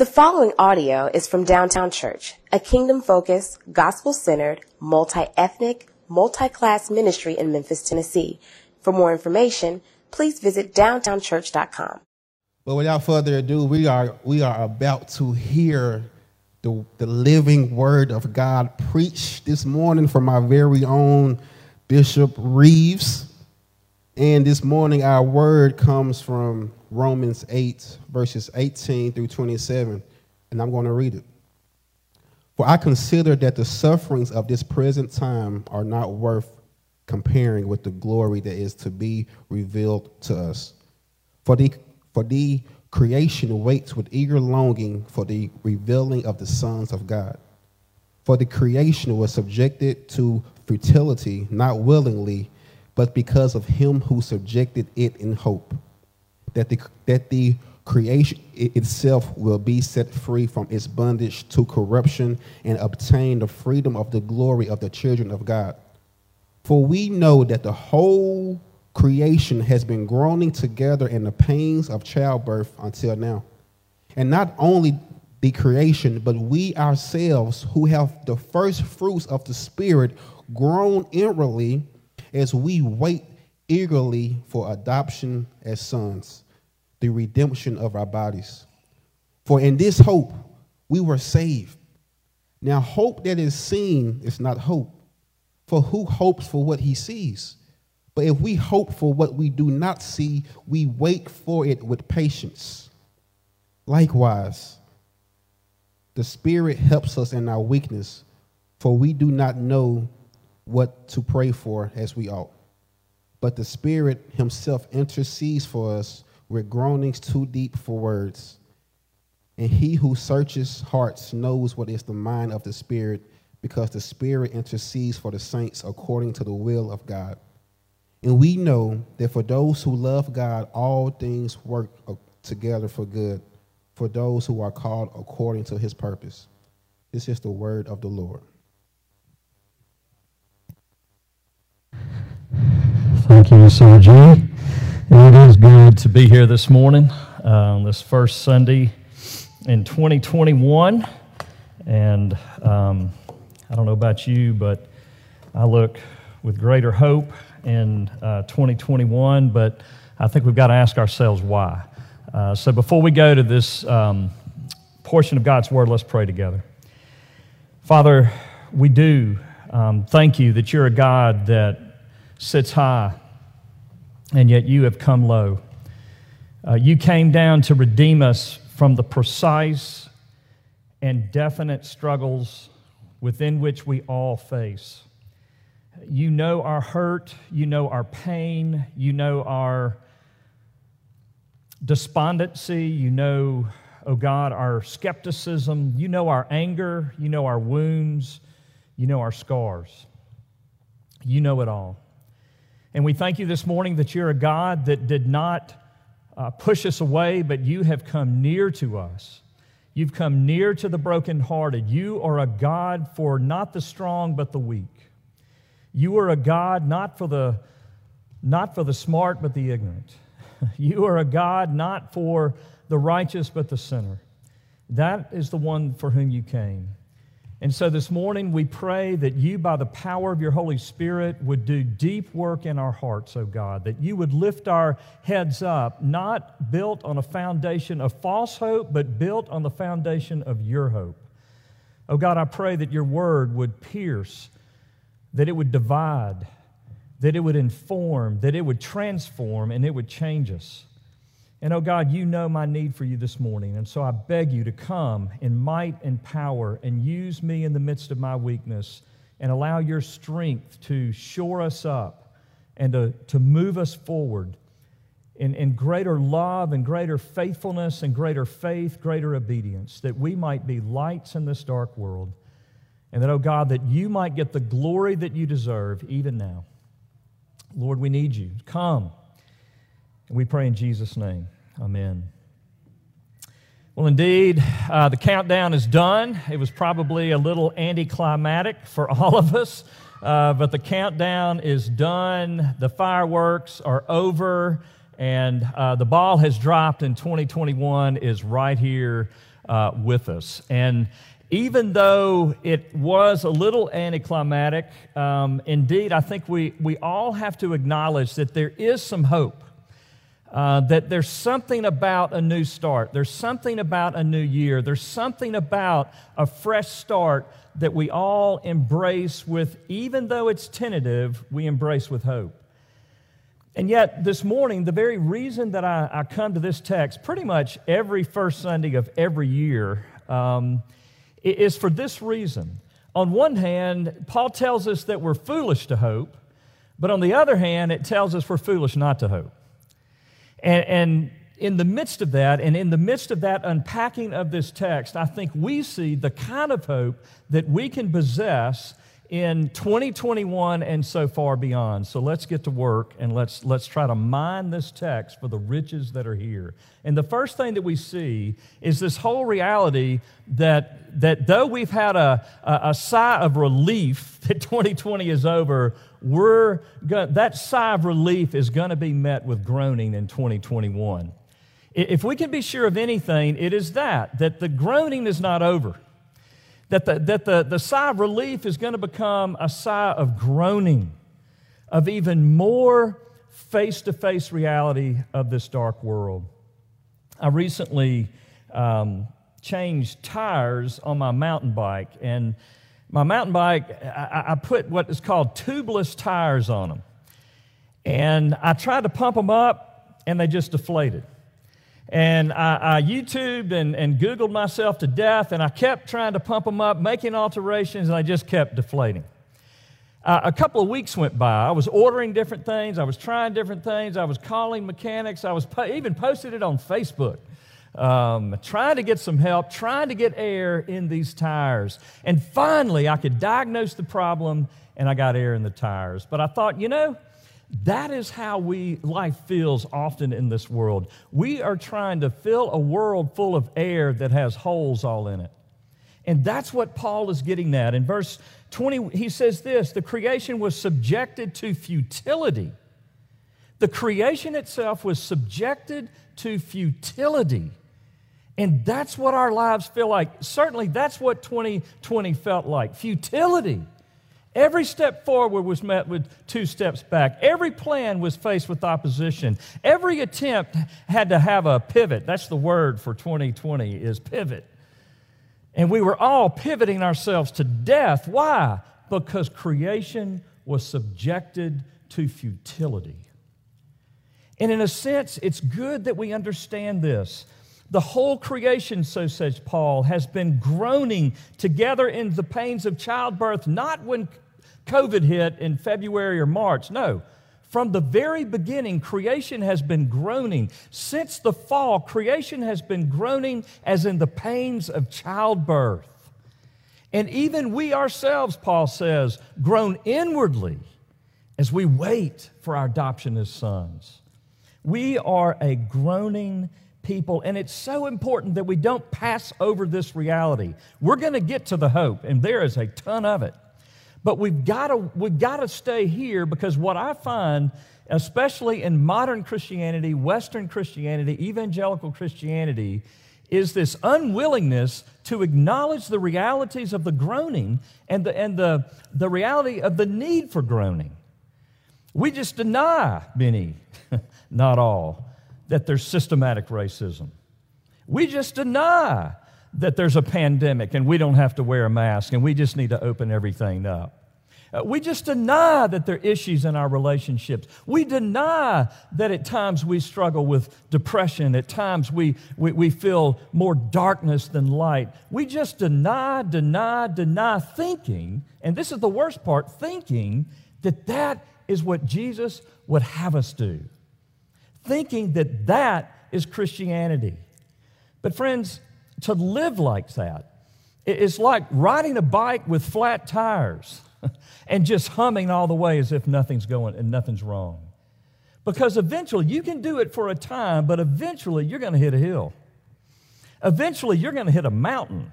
The following audio is from Downtown Church, a kingdom focused, gospel centered, multi ethnic, multi class ministry in Memphis, Tennessee. For more information, please visit downtownchurch.com. But without further ado, we are, we are about to hear the, the living word of God preached this morning from our very own Bishop Reeves. And this morning, our word comes from Romans 8, verses 18 through 27. And I'm going to read it. For I consider that the sufferings of this present time are not worth comparing with the glory that is to be revealed to us. For the, for the creation waits with eager longing for the revealing of the sons of God. For the creation was subjected to futility, not willingly but because of him who subjected it in hope, that the, that the creation itself will be set free from its bondage to corruption and obtain the freedom of the glory of the children of God. For we know that the whole creation has been groaning together in the pains of childbirth until now. And not only the creation, but we ourselves who have the first fruits of the Spirit groan inwardly as we wait eagerly for adoption as sons, the redemption of our bodies. For in this hope we were saved. Now, hope that is seen is not hope. For who hopes for what he sees? But if we hope for what we do not see, we wait for it with patience. Likewise, the Spirit helps us in our weakness, for we do not know what to pray for as we ought. But the Spirit Himself intercedes for us with groanings too deep for words. And He who searches hearts knows what is the mind of the Spirit, because the Spirit intercedes for the saints according to the will of God. And we know that for those who love God, all things work together for good, for those who are called according to His purpose. This is the word of the Lord. Thank you, Sir G. It is good to be here this morning, um, this first Sunday in 2021. And um, I don't know about you, but I look with greater hope in uh, 2021, but I think we've got to ask ourselves why. Uh, so before we go to this um, portion of God's Word, let's pray together. Father, we do um, thank you that you're a God that sits high and yet you have come low. Uh, you came down to redeem us from the precise and definite struggles within which we all face. You know our hurt, you know our pain, you know our despondency, you know, oh God, our skepticism, you know our anger, you know our wounds, you know our scars. You know it all. And we thank you this morning that you're a God that did not uh, push us away, but you have come near to us. You've come near to the brokenhearted. You are a God for not the strong, but the weak. You are a God not for the, not for the smart, but the ignorant. You are a God not for the righteous, but the sinner. That is the one for whom you came. And so this morning, we pray that you, by the power of your Holy Spirit, would do deep work in our hearts, oh God, that you would lift our heads up, not built on a foundation of false hope, but built on the foundation of your hope. Oh God, I pray that your word would pierce, that it would divide, that it would inform, that it would transform, and it would change us. And oh God, you know my need for you this morning. And so I beg you to come in might and power and use me in the midst of my weakness and allow your strength to shore us up and to, to move us forward in, in greater love and greater faithfulness and greater faith, greater obedience, that we might be lights in this dark world. And that, oh God, that you might get the glory that you deserve even now. Lord, we need you. Come. And we pray in Jesus' name. Amen. Well, indeed, uh, the countdown is done. It was probably a little anticlimactic for all of us, uh, but the countdown is done. The fireworks are over, and uh, the ball has dropped, and 2021 is right here uh, with us. And even though it was a little anticlimactic, um, indeed, I think we, we all have to acknowledge that there is some hope. Uh, that there's something about a new start. There's something about a new year. There's something about a fresh start that we all embrace with, even though it's tentative, we embrace with hope. And yet, this morning, the very reason that I, I come to this text pretty much every first Sunday of every year um, is for this reason. On one hand, Paul tells us that we're foolish to hope, but on the other hand, it tells us we're foolish not to hope. And, and in the midst of that, and in the midst of that unpacking of this text, I think we see the kind of hope that we can possess in 2021 and so far beyond. So let's get to work and let's, let's try to mine this text for the riches that are here. And the first thing that we see is this whole reality that, that though we've had a, a, a sigh of relief that 2020 is over, we're go- that sigh of relief is going to be met with groaning in 2021. If we can be sure of anything, it is that, that the groaning is not over that the, that the, the sigh of relief is going to become a sigh of groaning, of even more face to face reality of this dark world. I recently um, changed tires on my mountain bike, and my mountain bike, I, I put what is called tubeless tires on them. And I tried to pump them up, and they just deflated. And I, I, YouTubed and, and Googled myself to death, and I kept trying to pump them up, making alterations, and I just kept deflating. Uh, a couple of weeks went by. I was ordering different things, I was trying different things, I was calling mechanics, I was po- even posted it on Facebook. Um, trying to get some help, trying to get air in these tires. And finally, I could diagnose the problem and I got air in the tires. But I thought, you know, that is how we life feels often in this world. We are trying to fill a world full of air that has holes all in it. And that's what Paul is getting at. In verse 20, he says this the creation was subjected to futility. The creation itself was subjected to futility. And that's what our lives feel like. Certainly, that's what 2020 felt like futility. Every step forward was met with two steps back. Every plan was faced with opposition. Every attempt had to have a pivot. That's the word for 2020 is pivot. And we were all pivoting ourselves to death. Why? Because creation was subjected to futility. And in a sense, it's good that we understand this. The whole creation, so says Paul, has been groaning together in the pains of childbirth, not when COVID hit in February or March. No. From the very beginning, creation has been groaning. Since the fall, creation has been groaning as in the pains of childbirth. And even we ourselves, Paul says, groan inwardly as we wait for our adoption as sons. We are a groaning people, and it's so important that we don't pass over this reality. We're going to get to the hope, and there is a ton of it. But we've got to we've got to stay here because what I find, especially in modern Christianity, Western Christianity, evangelical Christianity, is this unwillingness to acknowledge the realities of the groaning and the, and the, the reality of the need for groaning. We just deny, many, not all, that there's systematic racism. We just deny that there's a pandemic and we don't have to wear a mask and we just need to open everything up. Uh, we just deny that there are issues in our relationships. We deny that at times we struggle with depression. At times we, we, we feel more darkness than light. We just deny, deny, deny thinking, and this is the worst part thinking that that is what Jesus would have us do thinking that that is Christianity. But, friends, to live like that, it's like riding a bike with flat tires and just humming all the way as if nothing's going and nothing's wrong. Because eventually you can do it for a time, but eventually you're going to hit a hill. Eventually you're going to hit a mountain.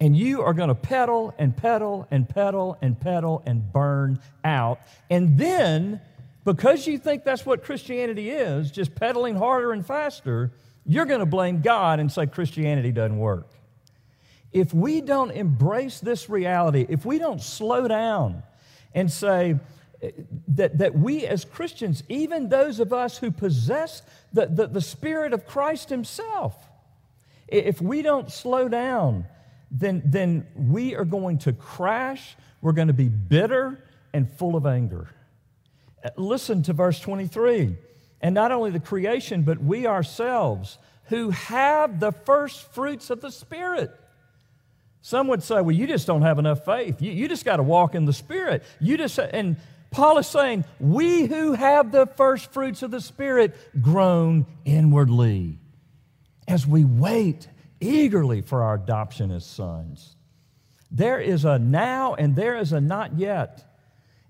And you are going to pedal and pedal and pedal and pedal and burn out. And then because you think that's what Christianity is, just pedaling harder and faster, you're going to blame God and say Christianity doesn't work. If we don't embrace this reality, if we don't slow down and say that, that we as Christians, even those of us who possess the, the, the Spirit of Christ Himself, if we don't slow down, then, then we are going to crash. We're going to be bitter and full of anger. Listen to verse 23. And not only the creation, but we ourselves who have the first fruits of the Spirit. Some would say, well, you just don't have enough faith. You, you just got to walk in the Spirit. You just, and Paul is saying, we who have the first fruits of the Spirit groan inwardly as we wait eagerly for our adoption as sons. There is a now and there is a not yet.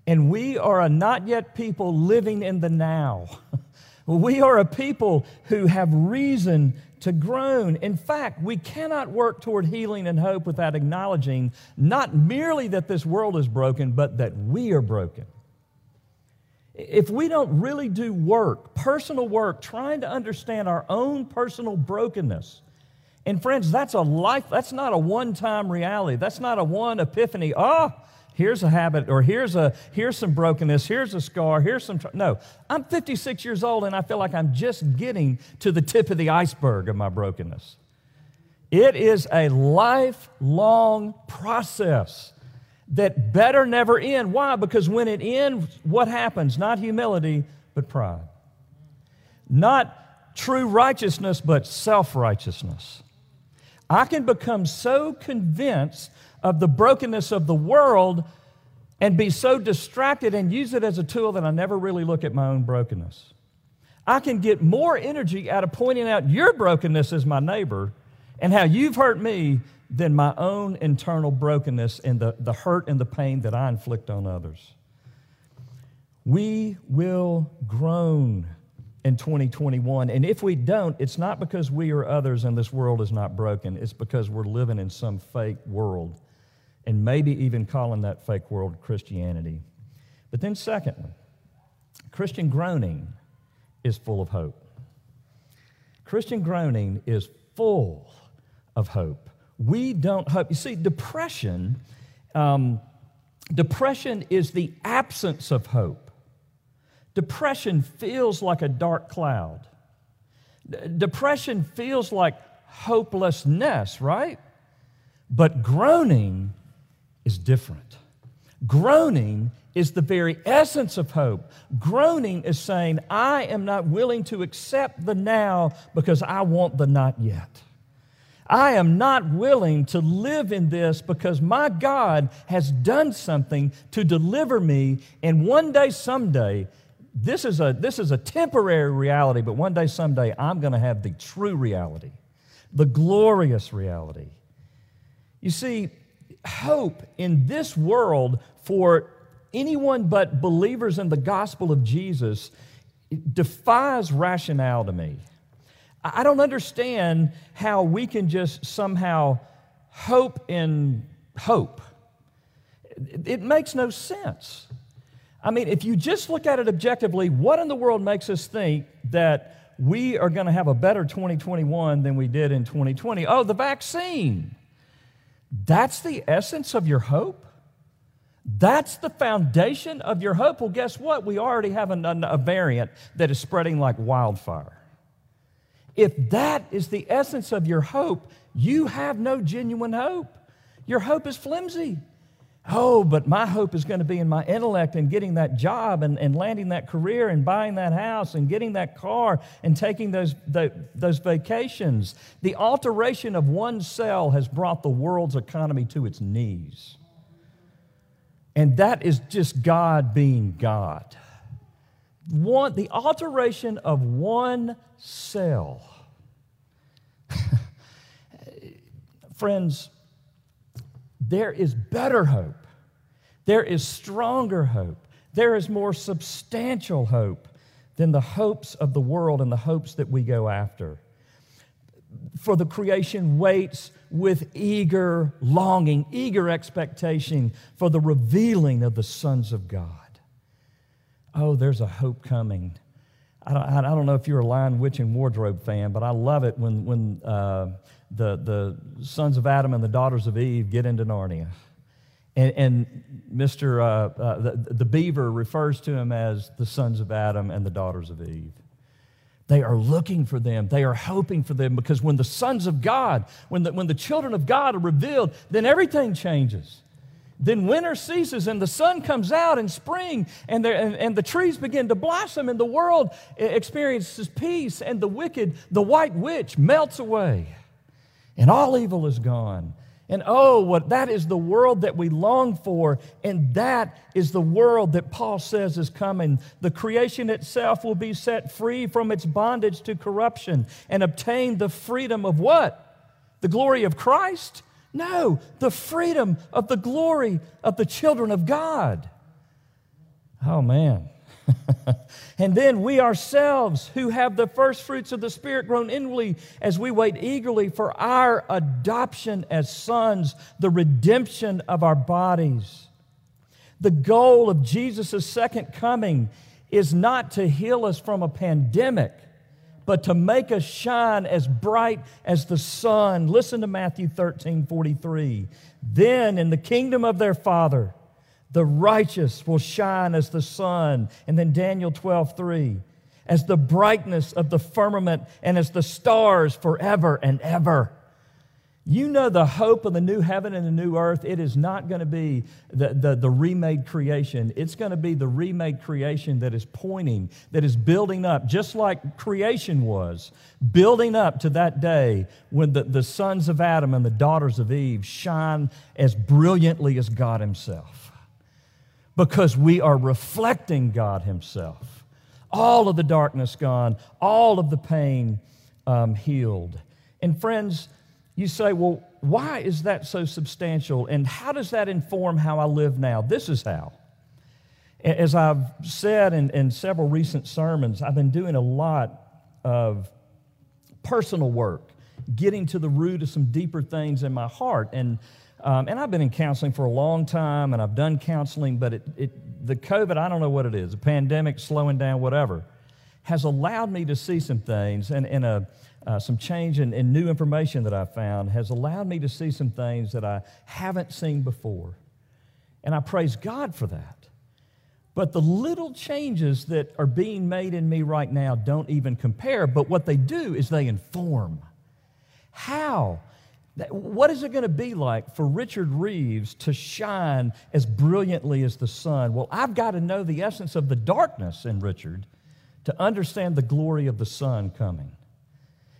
And we are a not yet people living in the now. we are a people who have reason to groan. In fact, we cannot work toward healing and hope without acknowledging not merely that this world is broken, but that we are broken. If we don't really do work, personal work, trying to understand our own personal brokenness, and friends, that's a life, that's not a one time reality. That's not a one epiphany. Oh, here's a habit, or here's, a, here's some brokenness, here's a scar, here's some. Tr-. No, I'm 56 years old and I feel like I'm just getting to the tip of the iceberg of my brokenness. It is a lifelong process that better never end. Why? Because when it ends, what happens? Not humility, but pride. Not true righteousness, but self righteousness. I can become so convinced of the brokenness of the world and be so distracted and use it as a tool that I never really look at my own brokenness. I can get more energy out of pointing out your brokenness as my neighbor and how you've hurt me than my own internal brokenness and the, the hurt and the pain that I inflict on others. We will groan in 2021. And if we don't, it's not because we or others in this world is not broken, it's because we're living in some fake world and maybe even calling that fake world Christianity. But then, secondly, Christian groaning is full of hope. Christian groaning is full of hope. We don't hope. You see, depression, um, depression is the absence of hope. Depression feels like a dark cloud. Depression feels like hopelessness, right? But groaning is different. Groaning is the very essence of hope. Groaning is saying, I am not willing to accept the now because I want the not yet. I am not willing to live in this because my God has done something to deliver me, and one day, someday, this is a, this is a temporary reality, but one day, someday, I'm going to have the true reality, the glorious reality. You see, hope in this world for anyone but believers in the gospel of Jesus defies rationale to me. I don't understand how we can just somehow hope in hope. It makes no sense. I mean, if you just look at it objectively, what in the world makes us think that we are going to have a better 2021 than we did in 2020? Oh, the vaccine. That's the essence of your hope? That's the foundation of your hope? Well, guess what? We already have a, a variant that is spreading like wildfire. If that is the essence of your hope, you have no genuine hope. Your hope is flimsy. Oh, but my hope is going to be in my intellect and getting that job and, and landing that career and buying that house and getting that car and taking those, the, those vacations. The alteration of one cell has brought the world's economy to its knees. And that is just God being God. One, the alteration of one cell. Friends, there is better hope. There is stronger hope. There is more substantial hope than the hopes of the world and the hopes that we go after. For the creation waits with eager longing, eager expectation for the revealing of the sons of God. Oh, there's a hope coming. I don't, I don't know if you're a Lion, Witch, and Wardrobe fan, but I love it when, when uh, the, the sons of Adam and the daughters of Eve get into Narnia. And, and Mr. Uh, uh, the, the beaver refers to him as the sons of Adam and the daughters of Eve. They are looking for them. They are hoping for them because when the sons of God, when the, when the children of God are revealed, then everything changes. Then winter ceases and the sun comes out in spring and, and, and the trees begin to blossom and the world experiences peace and the wicked, the white witch, melts away and all evil is gone. And oh, what that is the world that we long for, and that is the world that Paul says is coming. The creation itself will be set free from its bondage to corruption and obtain the freedom of what? The glory of Christ? No, the freedom of the glory of the children of God. Oh, man. and then we ourselves, who have the first fruits of the Spirit groan inwardly, as we wait eagerly for our adoption as sons, the redemption of our bodies. The goal of Jesus' second coming is not to heal us from a pandemic, but to make us shine as bright as the sun. Listen to Matthew 13 43. Then in the kingdom of their Father, the righteous will shine as the sun. And then Daniel 12, 3, as the brightness of the firmament and as the stars forever and ever. You know the hope of the new heaven and the new earth. It is not going to be the, the, the, remade creation. It's going to be the remade creation that is pointing, that is building up, just like creation was, building up to that day when the, the sons of Adam and the daughters of Eve shine as brilliantly as God Himself because we are reflecting God Himself. All of the darkness gone, all of the pain um, healed. And friends, you say, well, why is that so substantial? And how does that inform how I live now? This is how. As I've said in, in several recent sermons, I've been doing a lot of personal work, getting to the root of some deeper things in my heart. And um, and I've been in counseling for a long time, and I've done counseling, but it, it, the COVID, I don't know what it is, a pandemic, slowing down, whatever, has allowed me to see some things, and, and a, uh, some change in, in new information that I found has allowed me to see some things that I haven't seen before. And I praise God for that. But the little changes that are being made in me right now don't even compare, but what they do is they inform. How what is it going to be like for Richard Reeves to shine as brilliantly as the sun? Well, I've got to know the essence of the darkness in Richard to understand the glory of the sun coming.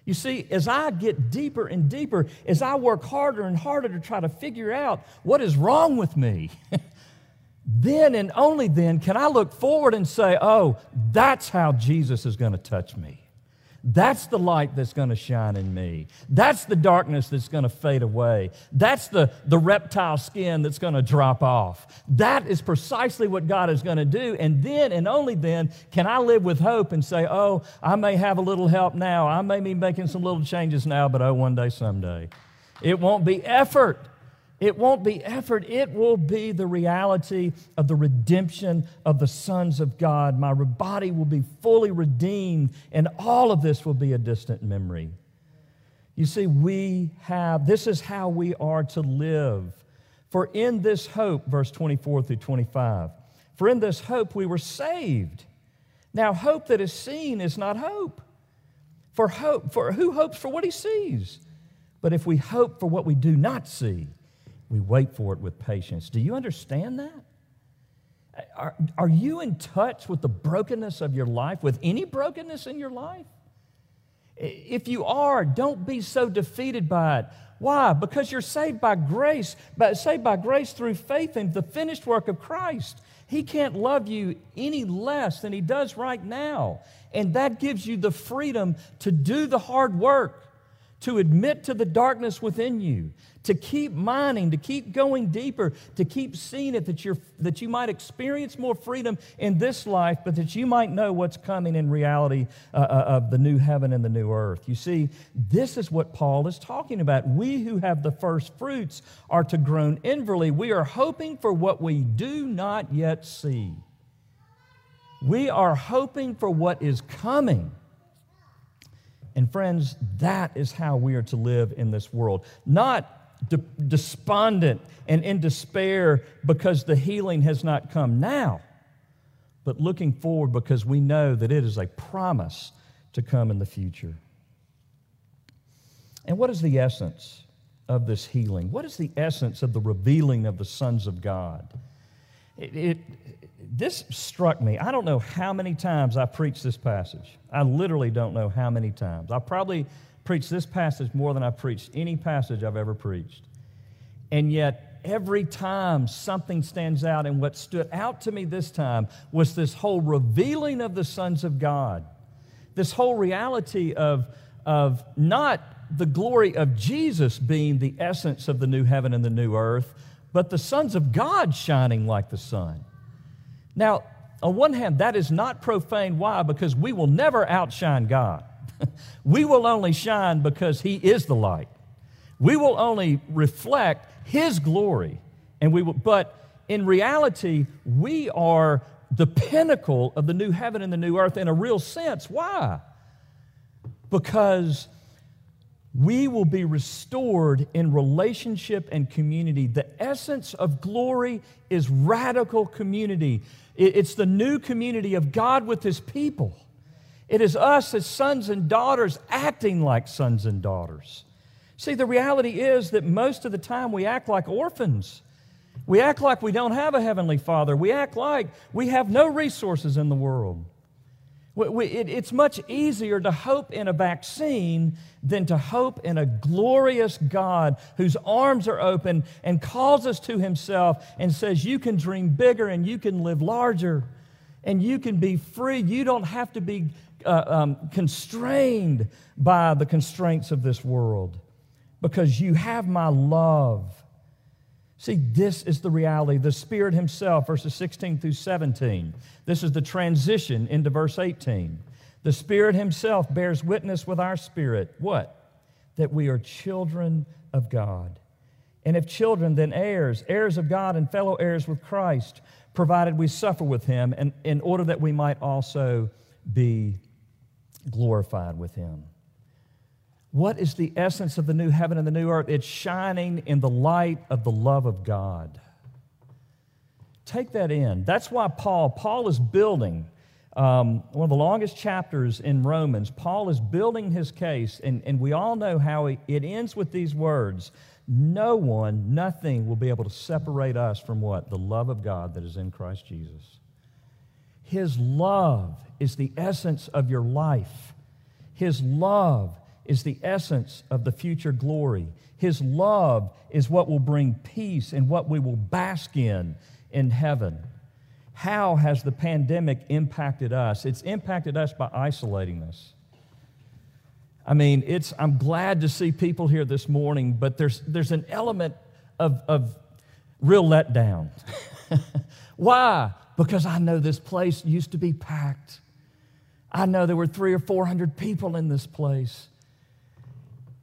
You see, as I get deeper and deeper, as I work harder and harder to try to figure out what is wrong with me, then and only then can I look forward and say, oh, that's how Jesus is going to touch me. That's the light that's going to shine in me. That's the darkness that's going to fade away. That's the, the reptile skin that's going to drop off. That is precisely what God is going to do. And then and only then can I live with hope and say, oh, I may have a little help now. I may be making some little changes now, but oh, one day, someday. It won't be effort. It won't be effort, it will be the reality of the redemption of the sons of God. My body will be fully redeemed, and all of this will be a distant memory. You see, we have, this is how we are to live. For in this hope, verse 24 through 25, for in this hope we were saved. Now, hope that is seen is not hope. For hope, for who hopes for what he sees? But if we hope for what we do not see, we wait for it with patience. Do you understand that? Are, are you in touch with the brokenness of your life, with any brokenness in your life? If you are, don't be so defeated by it. Why? Because you're saved by grace, but saved by grace through faith in the finished work of Christ. He can't love you any less than He does right now. And that gives you the freedom to do the hard work to admit to the darkness within you, to keep mining, to keep going deeper, to keep seeing it that, you're, that you might experience more freedom in this life, but that you might know what's coming in reality uh, uh, of the new heaven and the new earth. You see, this is what Paul is talking about. We who have the first fruits are to groan inwardly. We are hoping for what we do not yet see. We are hoping for what is coming. And friends, that is how we are to live in this world. Not de- despondent and in despair because the healing has not come now, but looking forward because we know that it is a promise to come in the future. And what is the essence of this healing? What is the essence of the revealing of the sons of God? It, it, this struck me. I don't know how many times I preached this passage. I literally don't know how many times. I probably preached this passage more than I preached any passage I've ever preached. And yet, every time something stands out, and what stood out to me this time was this whole revealing of the sons of God, this whole reality of, of not the glory of Jesus being the essence of the new heaven and the new earth, but the sons of God shining like the sun. Now, on one hand, that is not profane. Why? Because we will never outshine God. we will only shine because He is the light. We will only reflect His glory. And we will, but in reality, we are the pinnacle of the new heaven and the new earth in a real sense. Why? Because we will be restored in relationship and community. The essence of glory is radical community. It's the new community of God with His people. It is us as sons and daughters acting like sons and daughters. See, the reality is that most of the time we act like orphans. We act like we don't have a Heavenly Father. We act like we have no resources in the world. It's much easier to hope in a vaccine than to hope in a glorious God whose arms are open and calls us to himself and says, You can dream bigger and you can live larger and you can be free. You don't have to be uh, um, constrained by the constraints of this world because you have my love. See, this is the reality. The Spirit Himself, verses 16 through 17. This is the transition into verse 18. The Spirit Himself bears witness with our spirit. What? That we are children of God. And if children, then heirs, heirs of God and fellow heirs with Christ, provided we suffer with Him, and in order that we might also be glorified with Him. What is the essence of the new heaven and the new earth? It's shining in the light of the love of God. Take that in. That's why Paul, Paul is building um, one of the longest chapters in Romans. Paul is building his case, and, and we all know how he, it ends with these words No one, nothing will be able to separate us from what? The love of God that is in Christ Jesus. His love is the essence of your life. His love is the essence of the future glory. His love is what will bring peace and what we will bask in in heaven. How has the pandemic impacted us? It's impacted us by isolating us. I mean, it's, I'm glad to see people here this morning, but there's, there's an element of, of real letdown. Why? Because I know this place used to be packed. I know there were three or four hundred people in this place.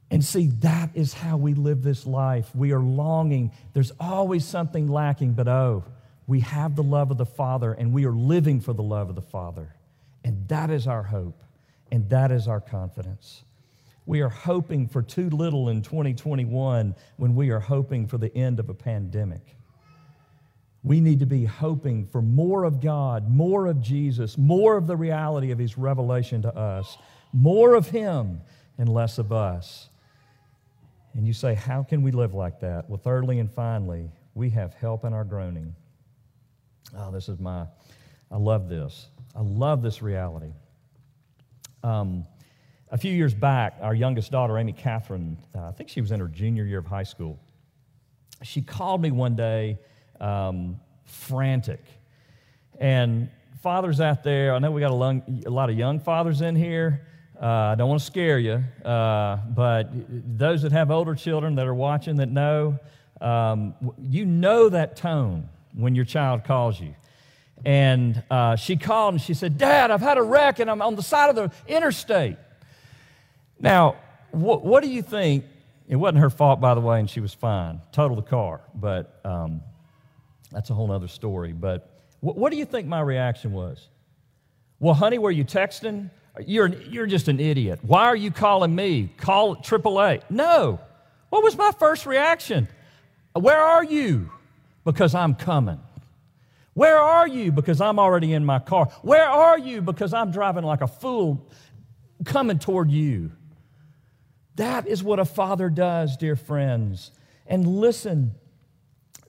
And see, that is how we live this life. We are longing. There's always something lacking, but oh, we have the love of the Father and we are living for the love of the Father. And that is our hope and that is our confidence. We are hoping for too little in 2021 when we are hoping for the end of a pandemic. We need to be hoping for more of God, more of Jesus, more of the reality of His revelation to us, more of Him and less of us. And you say, How can we live like that? Well, thirdly and finally, we have help in our groaning. Oh, this is my, I love this. I love this reality. Um, a few years back, our youngest daughter, Amy Catherine, uh, I think she was in her junior year of high school, she called me one day um, frantic. And fathers out there, I know we got a, long, a lot of young fathers in here. Uh, I don't want to scare you, uh, but those that have older children that are watching that know, um, you know that tone when your child calls you. And uh, she called and she said, Dad, I've had a wreck and I'm on the side of the interstate. Now, wh- what do you think? It wasn't her fault, by the way, and she was fine. Total the car, but um, that's a whole other story. But wh- what do you think my reaction was? Well, honey, were you texting? You're, you're just an idiot. Why are you calling me? Call AAA. No. What was my first reaction? Where are you? Because I'm coming. Where are you? Because I'm already in my car. Where are you? Because I'm driving like a fool coming toward you. That is what a father does, dear friends. And listen,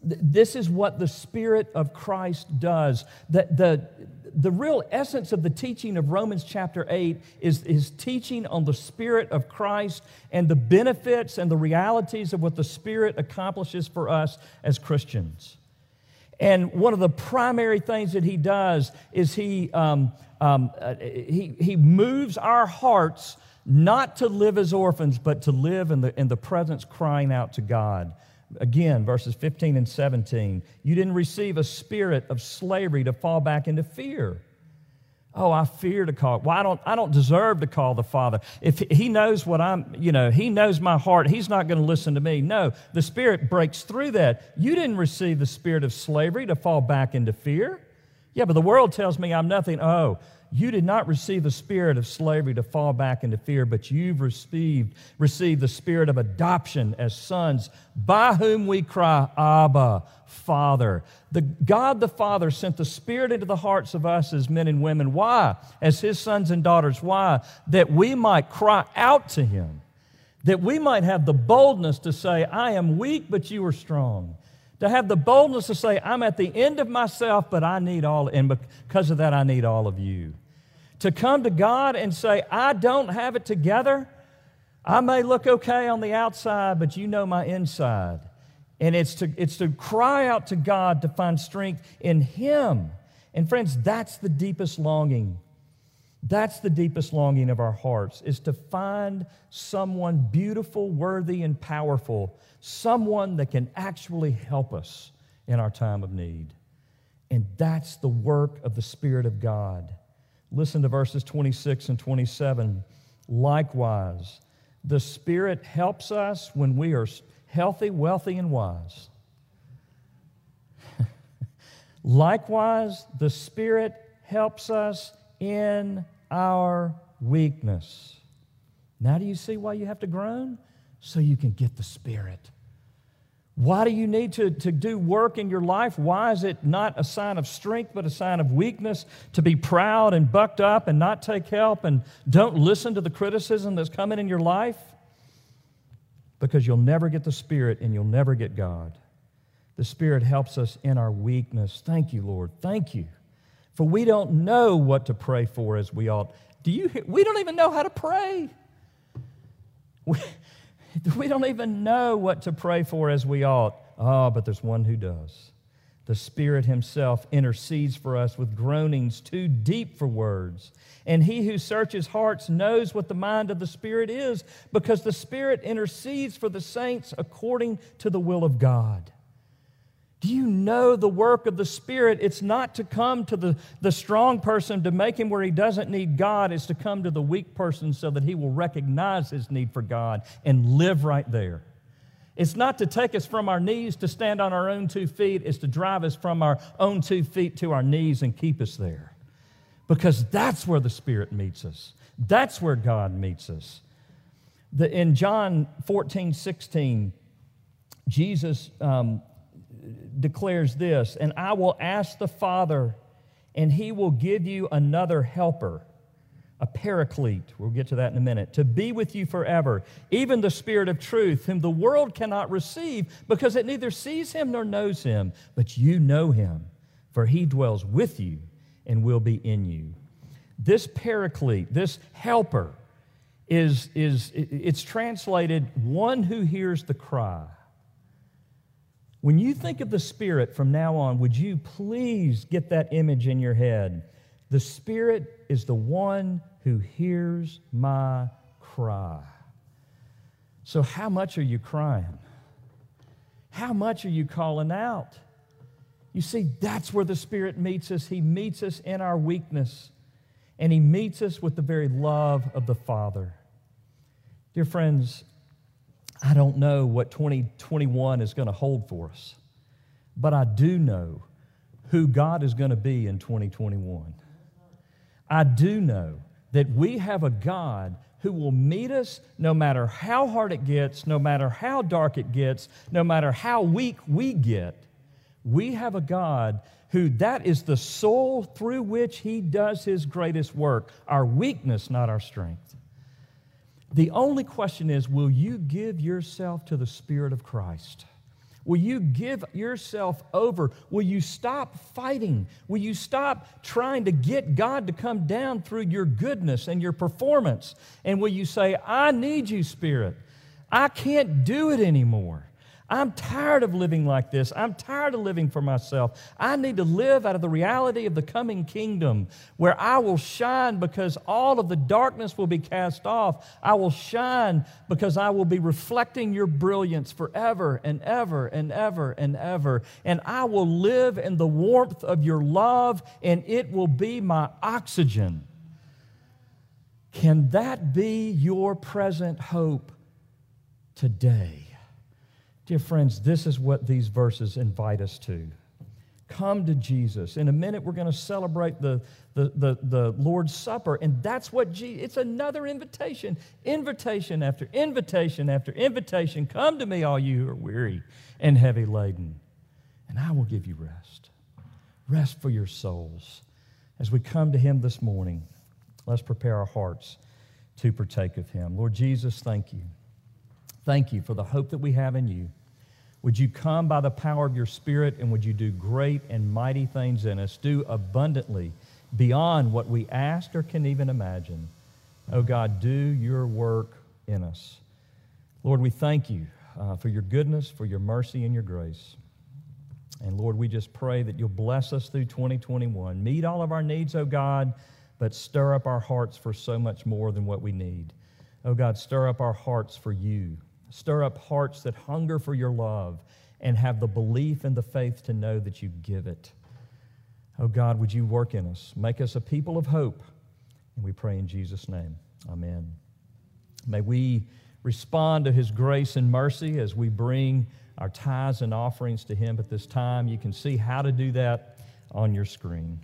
this is what the Spirit of Christ does. The, the, the real essence of the teaching of Romans chapter 8 is, is teaching on the Spirit of Christ and the benefits and the realities of what the Spirit accomplishes for us as Christians. And one of the primary things that he does is he, um, um, uh, he, he moves our hearts not to live as orphans, but to live in the, in the presence crying out to God. Again, verses 15 and 17. You didn't receive a spirit of slavery to fall back into fear. Oh, I fear to call. Well, don't, I don't deserve to call the Father. If he knows what I'm, you know, he knows my heart, he's not going to listen to me. No, the Spirit breaks through that. You didn't receive the spirit of slavery to fall back into fear. Yeah, but the world tells me I'm nothing. Oh, you did not receive the spirit of slavery to fall back into fear, but you've received, received the spirit of adoption as sons, by whom we cry, Abba, Father. The God the Father sent the Spirit into the hearts of us as men and women. Why? As His sons and daughters. Why? That we might cry out to Him. That we might have the boldness to say, I am weak, but you are strong to have the boldness to say, I'm at the end of myself, but I need all, and because of that, I need all of you. To come to God and say, I don't have it together. I may look okay on the outside, but you know my inside. And it's to, it's to cry out to God to find strength in Him. And friends, that's the deepest longing. That's the deepest longing of our hearts, is to find someone beautiful, worthy, and powerful someone that can actually help us in our time of need. And that's the work of the Spirit of God. Listen to verses 26 and 27. Likewise, the Spirit helps us when we are healthy, wealthy, and wise. Likewise, the Spirit helps us in our weakness. Now, do you see why you have to groan? so you can get the Spirit. Why do you need to, to do work in your life? Why is it not a sign of strength, but a sign of weakness to be proud and bucked up and not take help and don't listen to the criticism that's coming in your life? Because you'll never get the Spirit and you'll never get God. The Spirit helps us in our weakness. Thank you, Lord. Thank you. For we don't know what to pray for as we ought. Do you, we don't even know how to pray. We, we don't even know what to pray for as we ought. Ah, oh, but there's one who does. The Spirit Himself intercedes for us with groanings too deep for words. And He who searches hearts knows what the mind of the Spirit is, because the Spirit intercedes for the saints according to the will of God. Do you know the work of the Spirit? It's not to come to the, the strong person to make him where he doesn't need God. It's to come to the weak person so that he will recognize his need for God and live right there. It's not to take us from our knees to stand on our own two feet. It's to drive us from our own two feet to our knees and keep us there. Because that's where the Spirit meets us. That's where God meets us. The, in John 14, 16, Jesus um, declares this And I will ask the Father, and he will give you another helper, a paraclete. We'll get to that in a minute, to be with you forever, even the Spirit of truth, whom the world cannot receive because it neither sees him nor knows him, but you know him, for he dwells with you and will be in you. This paraclete, this helper, is, is it's translated one who hears the cry. When you think of the Spirit from now on, would you please get that image in your head? The Spirit is the one who hears my cry. So, how much are you crying? How much are you calling out? You see, that's where the Spirit meets us. He meets us in our weakness, and He meets us with the very love of the Father. Dear friends, I don't know what 2021 is going to hold for us, but I do know who God is going to be in 2021. I do know that we have a God who will meet us no matter how hard it gets, no matter how dark it gets, no matter how weak we get. We have a God who that is the soul through which he does his greatest work, our weakness, not our strength. The only question is will you give yourself to the Spirit of Christ? Will you give yourself over? Will you stop fighting? Will you stop trying to get God to come down through your goodness and your performance? And will you say, I need you, Spirit? I can't do it anymore. I'm tired of living like this. I'm tired of living for myself. I need to live out of the reality of the coming kingdom where I will shine because all of the darkness will be cast off. I will shine because I will be reflecting your brilliance forever and ever and ever and ever. And I will live in the warmth of your love and it will be my oxygen. Can that be your present hope today? Dear friends, this is what these verses invite us to. Come to Jesus. In a minute, we're going to celebrate the, the, the, the Lord's Supper, and that's what Jesus, it's another invitation. Invitation after invitation after invitation. Come to me, all you who are weary and heavy laden, and I will give you rest. Rest for your souls. As we come to Him this morning, let's prepare our hearts to partake of Him. Lord Jesus, thank you. Thank you for the hope that we have in you. Would you come by the power of your Spirit and would you do great and mighty things in us? Do abundantly beyond what we ask or can even imagine. Oh God, do your work in us. Lord, we thank you uh, for your goodness, for your mercy, and your grace. And Lord, we just pray that you'll bless us through 2021. Meet all of our needs, oh God, but stir up our hearts for so much more than what we need. Oh God, stir up our hearts for you. Stir up hearts that hunger for your love and have the belief and the faith to know that you give it. Oh God, would you work in us? Make us a people of hope. And we pray in Jesus' name. Amen. May we respond to his grace and mercy as we bring our tithes and offerings to him at this time. You can see how to do that on your screen.